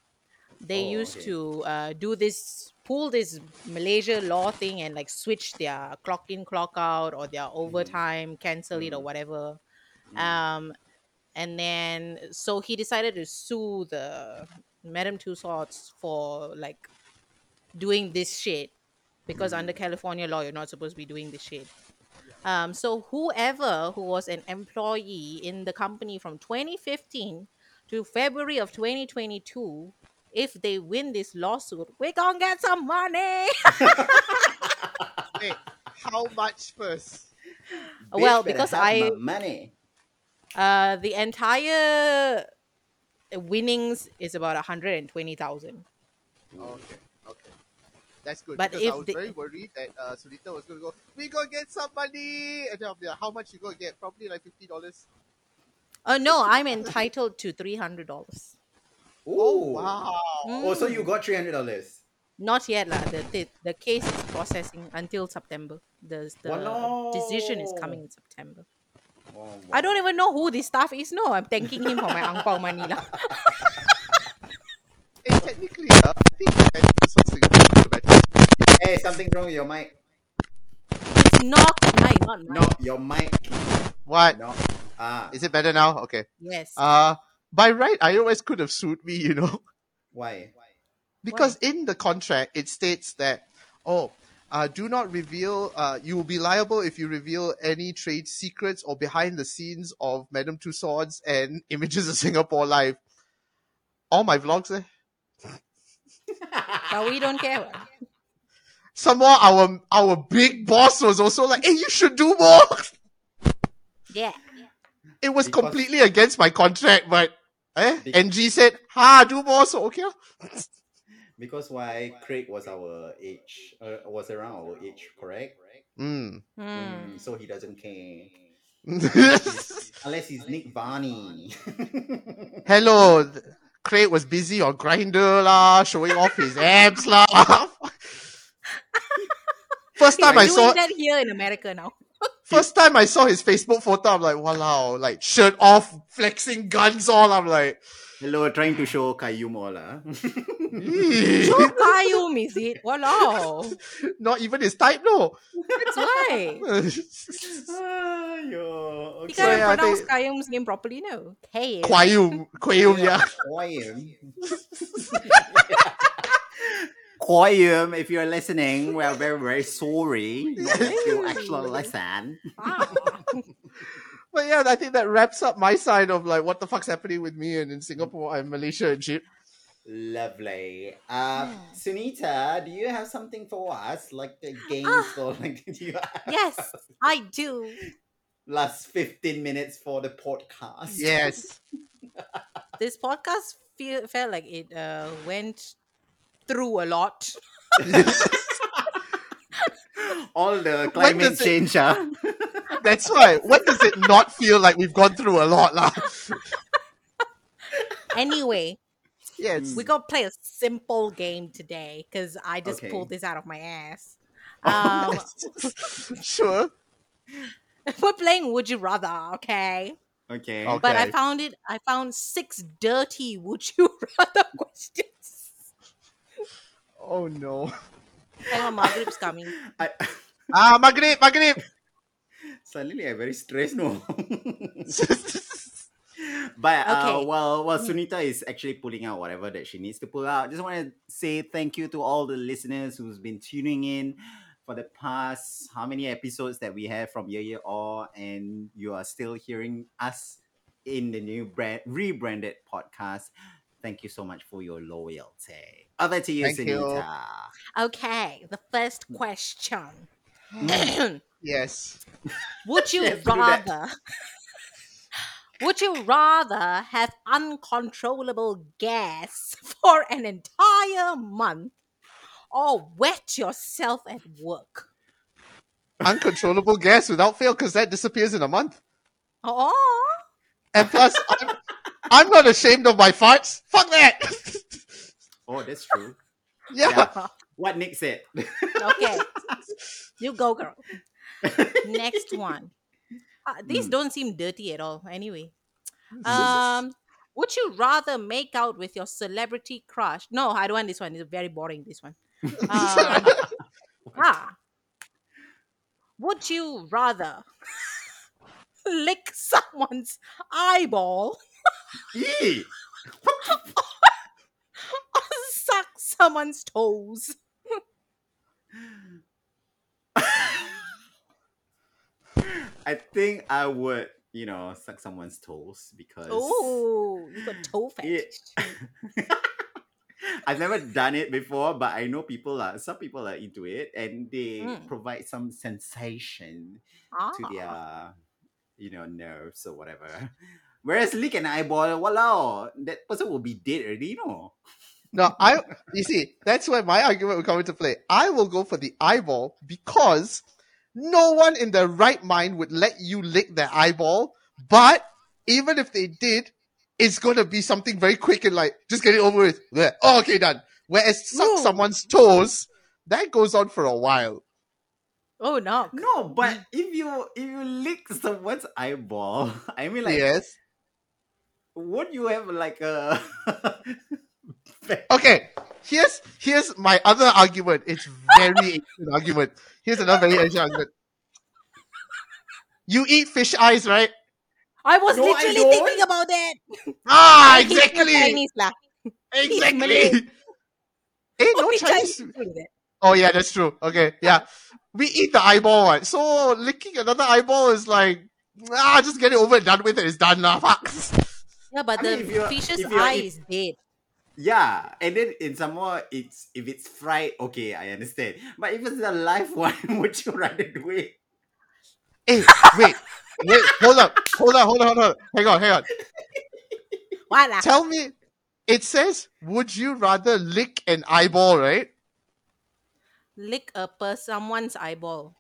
They Oh, used okay. to uh, do this, pull this Malaysia law thing and like switch their clock in, clock out, or their overtime, cancel it, or Mhm. whatever. Mm. Um, and then so he decided to sue the Madame Tussauds for like doing this shit because under California law you're not supposed to be doing this shit. Um, so whoever who was an employee in the company from 2015 to February of 2022, if they win this lawsuit, we're gonna get some money. Wait, how much first? Well, better because have I- my money. uh, the entire winnings is about 120,000. Okay, okay. That's good. But because if I was they- very worried that uh, Sunita was going to go, we going to get some money. And then I'll be like, how much you going to get? Probably like $50. Oh no, I'm entitled to $300. Oh, Ooh. wow. Oh, so Mm. you got three hundred dollars. Not yet, lah. The, the the case is processing until September. The the decision is coming in September. Oh, I don't even know who this staff is. No, I'm thanking him for my ang pao money lah. Hey, technically, uh, I think that is Hey, something wrong with your mic. It's not mine, not mine. No, your mic. What? No. Ah, Is it better now? Okay. Yes. Uh, by right, iOS could have sued me, you know. why? Because in the contract, it states that, oh, uh, do not reveal, uh, you will be liable if you reveal any trade secrets or behind the scenes of Madame Tussauds and images of Singapore Live. All my vlogs, eh? but we don't care. What. Some more, our, our big boss was also like, hey, you should do more. Yeah. It was Because- completely against my contract, but, eh? Be- NG said, ha, do more, so okay. Because why Craig was our age, uh, was around our age, correct? Mm. Hmm. Mm, so he doesn't care. Unless he's Nick Barney. Hello, Craig was busy on Grindr lah, showing off his abs lah. first He's time I doing saw, that here in America now. first time I saw his Facebook photo, I'm like, wow, like shirt off, flexing guns all. I'm like, Hello, trying to show Kayu more lah. "Eee." So Kayum is it? Walao. not even his type, no. That's why. Ah, Ayo, You okay. So, can't yeah, pronounce think- Kayum's name properly, no. Kayum. Quayum, Quayum, yeah. Quayum. Quayum, if you're listening, we're very, very sorry. If you actually listen. Ah. But yeah, I think that wraps up my side of like what the fuck's happening with me and in Singapore and Malaysia and shit. Lovely. Uh, Sunita, do you have something for us? Like the games Ah. or like do you yes, I do. last 15 minutes for the podcast? Yes. This podcast feel, felt like it uh, went through a lot. All the climate does it- change, huh? That's why. What does it not feel like we've gone through a lot, lah? Anyway, Yes. we gonna play a simple game today because I just Okay. pulled this out of my ass. Um, sure. we're playing Would You Rather, okay? Okay. Okay. But I found it. I found six dirty Would You Rather questions. Oh no. Hang on, Maghrib's coming. I, Ah, Maghrib, Maghrib. suddenly I'm very stressed no. But uh, Okay. while while Sunita is actually pulling out whatever that she needs to pull out, just want to say thank you to all the listeners who's been tuning in for the past how many episodes that we have from Year Year Or, and you are still hearing us in the new brand rebranded podcast. Thank you so much for your loyalty. Over to you, Thank you. Okay, the first mm. question. Mm. yes. Would you Let's do that. rather? Would you rather have uncontrollable gas for an entire month or wet yourself at work? Uncontrollable gas without fail because that disappears in a month. Oh, And plus, I'm, I'm not ashamed of my farts. Fuck that. Oh, that's true. yeah. Yeah. What Nick said. okay. You go, girl. Next one. Uh, these Mm. don't seem dirty at all. Anyway, um, would you rather make out with your celebrity crush? No, I don't want this one. It's very boring. This one. Um, ah, would you rather lick someone's eyeball Yee! suck someone's toes? I think I would, you know, suck someone's toes because Oh, you got toe fetish. I've never done it before, but I know people are some people are into it and they Mm. provide some sensation Ah. to their you know nerves or whatever. Whereas lick an eyeball, walao, that person will be dead already, you know. No, I. You see, that's where my argument will come into play. I will go for the eyeball because no one in their right mind would let you lick their eyeball. But even if they did, it's gonna be something very quick and like just get it over with. Bleh. Oh, okay, done. Whereas suck No. someone's toes, that goes on for a while. Oh no. No, but if you if you lick someone's eyeball, I mean like yes. Would you have like a Okay. Here's here's my other argument. It's very ancient argument. Here's another very ancient argument. You eat fish eyes, right? I was No, literally don't. thinking about that. Ah, exactly. Chinese lah. Exactly. Malay. Eh, no Chinese. Chinese do that. Oh yeah, that's true. Okay, yeah. We eat the eyeball one. So licking another eyeball is like ah, just get it over and done with it. It's done now. Fuck. Yeah, but I the mean, fish's eye eat- is dead. Yeah, and then in some more, it's if it's fried, okay, I understand. But if it's a live one, would you rather do it? Hey, wait, wait, hold up, hold on, hold on, hold on. Hang on, hang on. What lah? Tell me, it says, would you rather lick an eyeball, right? Lick a per someone's eyeball.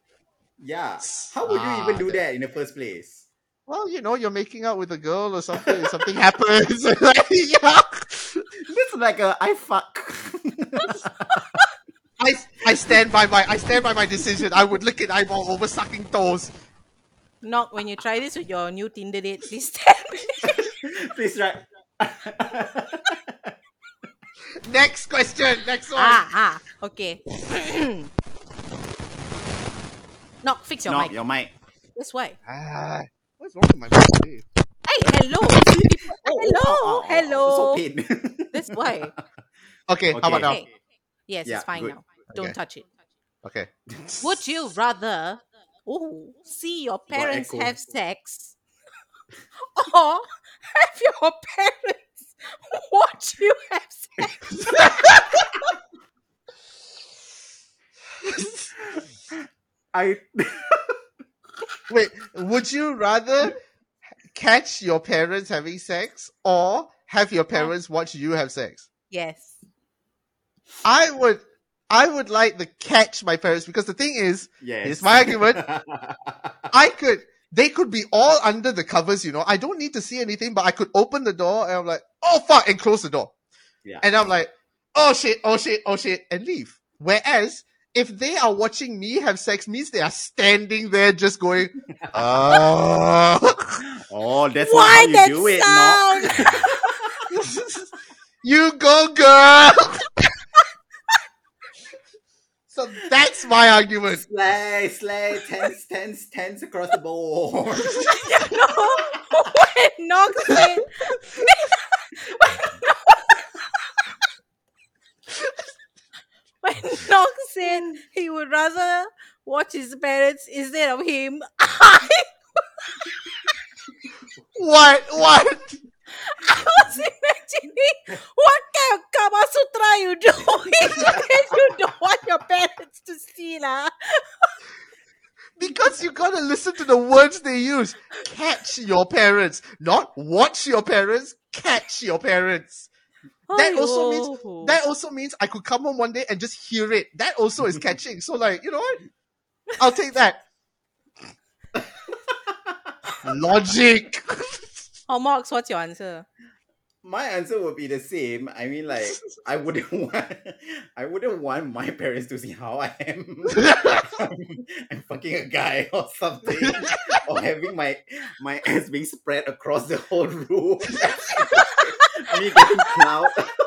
Yeah. How would you even Ah, do that- that in the first place? Well, you know, you're making out with a girl or something, something happens. like, yeah. That's like a I fuck. I, I stand by my I stand by my decision. I would lick an eyeball over sucking toes. Knock when you try this with your new Tinder date, please tell me. Please right. Next question. Next one. ah, ah, okay. Knock, fix your no, mic. your mic. That's why. Ah, what's wrong with my mouth today? Hey, hello. Oh, hello, oh, oh, oh, oh hello. So pain. That's why. Okay, how about now? Okay. Yes, Yeah, it's fine good. now. Don't Okay. touch it. Okay. Would you rather oh, see your parents echo. have sex or have your parents watch you have sex? I Wait, would you rather catch your parents having sex or have your parents watch you have sex? Yes. I would I would like to catch my parents because the thing is, yes. Here's my argument. I could they could be all under the covers, you know. I don't need to see anything, but I could open the door and I'm like, oh fuck, and close the door. Yeah. And I'm like, oh shit, oh shit, oh shit, and leave. Whereas if they are watching me have sex means they are standing there just going, uh oh, that's Why not how that you do it. No. sound? you go girl. so that's my argument. Slay, slay, tense, tense, tense across the board. no. When Nog said when Nog said watch his parents instead of him, I What what? I was imagining what kind of Kama Sutra you doing that you don't want your parents to see lah. Because you gotta listen to the words they use. Catch your parents, not watch your parents. Catch your parents. That also means that also means I could come home one day and just hear it. That also is catching. So like, you know what? I'll take that. Logic. Oh, Mox, what's your answer? My answer would be the same. I mean, like, I wouldn't want, I wouldn't want my parents to see how I am. I'm fucking a guy or something, or having my my ass being spread across the whole room. Me getting clout.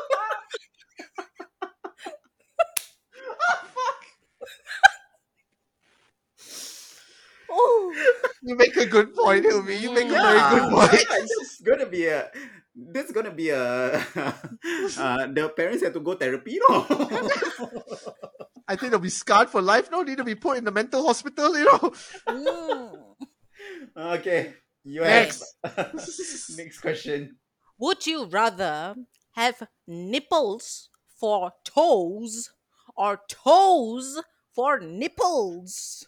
Oh, you make a good point, Hilmi. You make a very good point. like, this is gonna be a. This is gonna be a. uh, the parents have to go therapy, no? I think they'll be scarred for life. No need to be put in the mental hospital, you know. mm. okay, you Next. have next question. Would you rather have nipples for toes or toes for nipples?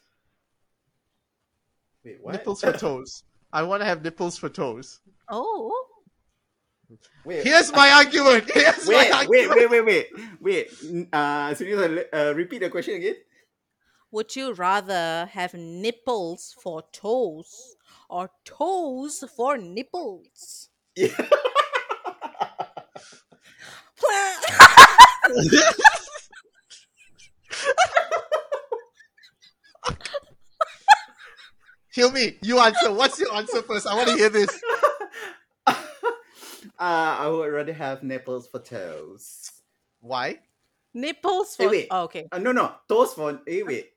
Wait, what? Nipples for toes. I want to have nipples for toes. Oh, Wait, Here's my argument. Here's wait, my wait, argument. wait, wait, wait, wait. N- Uh, Sunil, uh, repeat the question again. would you rather have nipples for toes or toes for nipples? Yeah. Hilmi, you answer. What's your answer first? I want to hear this. uh, I would rather have nipples for toes. Why? nipples Hey, for wait. oh, okay. Uh, no, no, toes for. Eh, wait.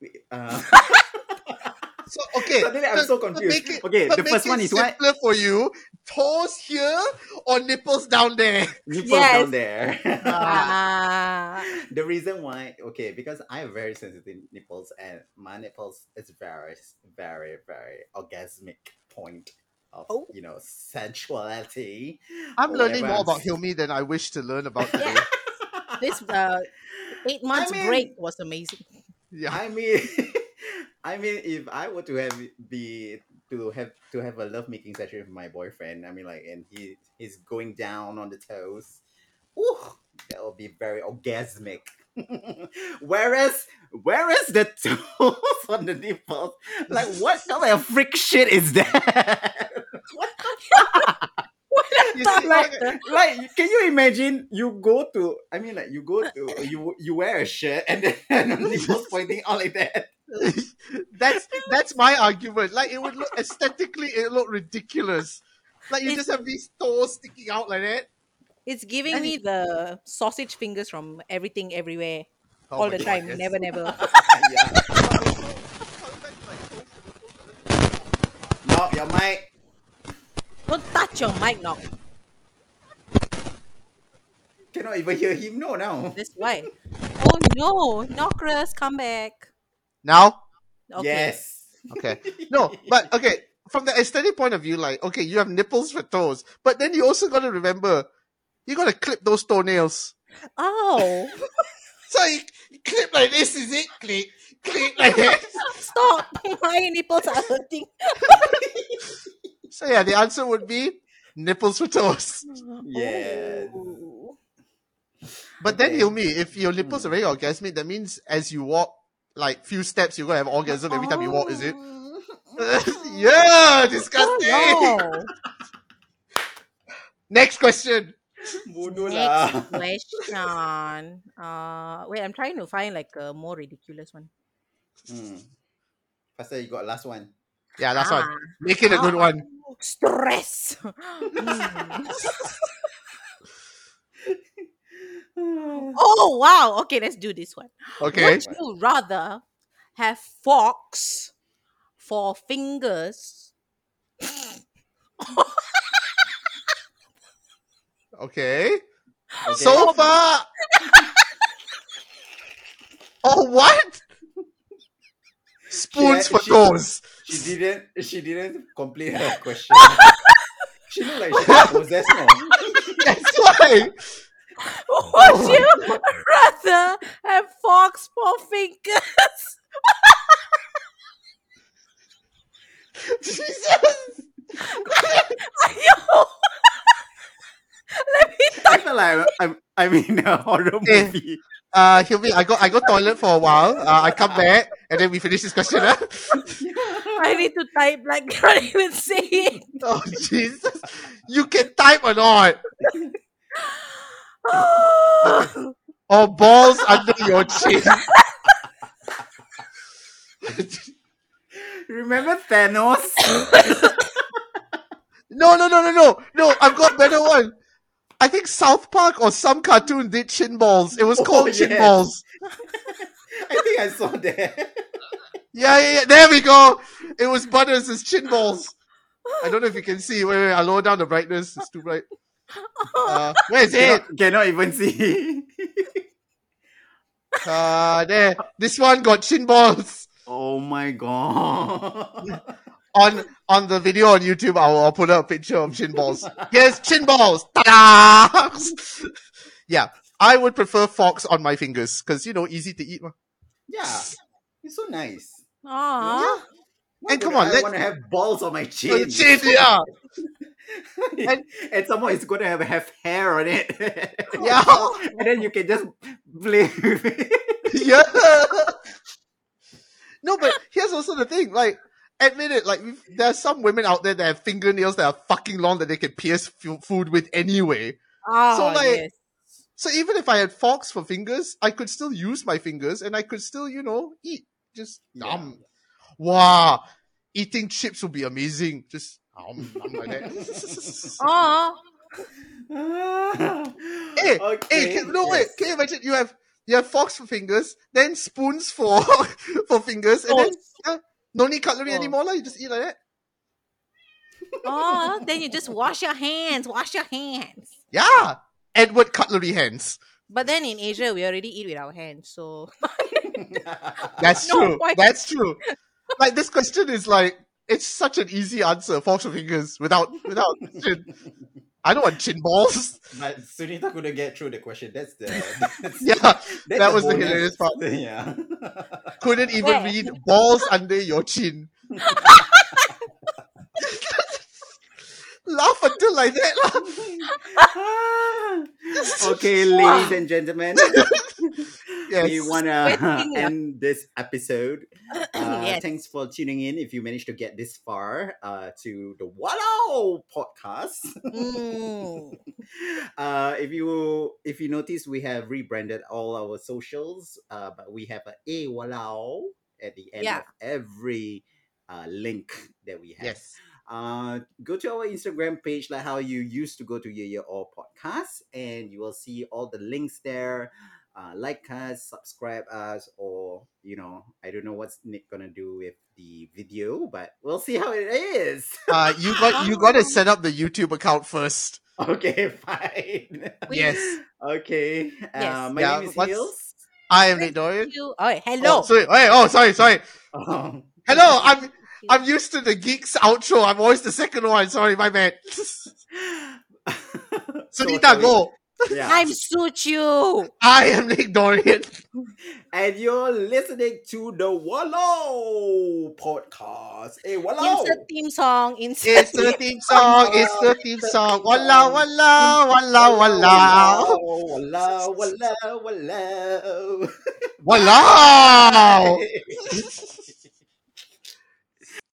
wait uh, So okay, Suddenly I'm so confused. it- Okay, the first one is what? for you. Toes here or nipples down there? nipples Yes. down there. Ah, the reason why, okay, because I have very sensitive nipples and my nipples is very, very, very orgasmic point of Oh. you know sensuality. I'm learning more I'm about s- Hilmi than I wish to learn about today. this uh, eight months mean- break was amazing. yeah. I mean, I mean, if I were to have be to have to have a love making session with my boyfriend, I mean, like, and he he's going down on the toes, ooh, that will be very orgasmic. whereas, whereas the toes on the nipples, like, what kind of freak shit is that? You see, like, like, can you imagine? You go to, I mean, like, you go to, you you wear a shirt and then the nipples pointing out like that that's that's my argument. Like it would look aesthetically, it looked ridiculous. Like you it's, just have these toes sticking out like that. It's giving and me it, the sausage fingers from everything, everywhere, oh all the God, time. Yes. Never, never. No, your mic. Don't touch your mic, no. Cannot even hear him. No, now. That's why. Oh no, Knockers, come back. Now? Okay. Yes. Okay. No, but okay, from the aesthetic point of view, like, okay, you have nipples for toes, but then you also gotta remember, you gotta clip those toenails. Oh, So you, you clip like this, is it? Click, click like that. stop! My nipples are hurting. So yeah, the answer would be nipples for toes. Yeah. Oh. But then Okay. Hilmi, if your nipples are very orgasmic, that means as you walk, like few steps, you're gonna have orgasm every time you walk, is it? yeah, disgusting. Oh, no. Next question. Next question. Uh, wait, I'm trying to find like a more ridiculous one. Hmm. Pasal you got last one. Yeah, last Ah. one. Make it a good one. Stress. Oh wow. Okay, let's do this one. Okay. Would you rather have forks for fingers Okay. Okay. So oh. far. oh, what? Spoons She- for she- toes. she didn't. She didn't complete her question. she looked like she was possessed now. That's why. Would you rather have fox paw fingers? Jesus. Ayo. Let me I feel like I'm, I'm in a horror Eh. movie. Uh, Hilmi, I go, I go toilet for a while. Uh, I come back and then we finish this question. Huh? I need to type like I can't even say it. Oh, Jesus. You can type or not. Or oh, balls under your chin. Remember Thanos? No, no, no, no, no. No, I've got better one. I think South Park or some cartoon did chin balls. It was Oh, called chin balls. I think I saw that. Yeah, yeah, yeah. There we go. It was Butters' chin balls. I don't know if you can see. Wait, wait, I'll lower down the brightness. It's too bright. Uh, where is it? cannot, cannot even see. Uh, there. This one got chin balls. oh my god. On on the video on YouTube, I'll, I'll put up a picture of chin balls. Here's chin balls. Ta-da! yeah, I would prefer forks on my fingers because you know easy to eat. mah. yeah. It's so nice. Aw. Why And come on, I let's- want to have balls on my chin. chin, yeah, and, and some more it's gonna have, have hair on it. yeah, and then you can just play with it. yeah. No, but here's also the thing. Like, admit it. Like, we've- there are some women out there that have fingernails that are fucking long that they can pierce fu- food with anyway. Oh, So, like, yes. So even if I had forks for fingers, I could still use my fingers and I could still, you know, eat. Just Yeah. um, wow, eating chips would be amazing. Just um, um like that. Aw. hey, okay. hey, can, no wait, can you imagine? You have you have forks for fingers, then spoons for for fingers, and then Oh. yeah, no need cutlery Oh. anymore. Like, you just eat like that. Oh, then you just wash your hands. Wash your hands. Yeah, Edward cutlery hands. But then in Asia, we already eat with our hands. So That's No, true. why- That's true. Like this question is like it's such an easy answer. Forks for fingers without without chin. I don't want chin balls. But Sunita couldn't get through the question. That's the that's, Yeah, that's that was the bonus. hilarious part. Yeah. Couldn't even Where? read balls under your chin. Laugh until like that. okay, ladies and gentlemen, yes. we want to end this episode. Uh, Yes. Thanks for tuning in. If you managed to get this far uh, to the Wallow podcast, Mm. uh, if you if you notice, we have rebranded all our socials, uh, but we have a a Wallow at the end Yeah. of every uh, link that we have. Yes. Uh, go to our Instagram page, like how you used to go to Your Year All Podcast, and you will see all the links there. uh, like us, subscribe us, or you know, I don't know what's Nick gonna do with the video, but we'll see how it is. Uh, you got you got to set up the YouTube account first. okay, fine. Yes, okay. Yes. Uh, my Yeah, name is what's- Hills. I am Nick Dorian. You- Oh, hello. Oh, sorry. Wait, oh, sorry, sorry. Um, Hello, I'm I'm used to the geeks outro. I'm always the second one. Sorry, my bad. Sunita, go. Yeah. I'm Suchu. I am Nick Dorian. and you're listening to the Wallow podcast. Hey, Wallow. Insert theme song. Insert. It's the theme song. It's the theme song. Walla walla walla walla. Wallow, wallow, wallow. Wallow.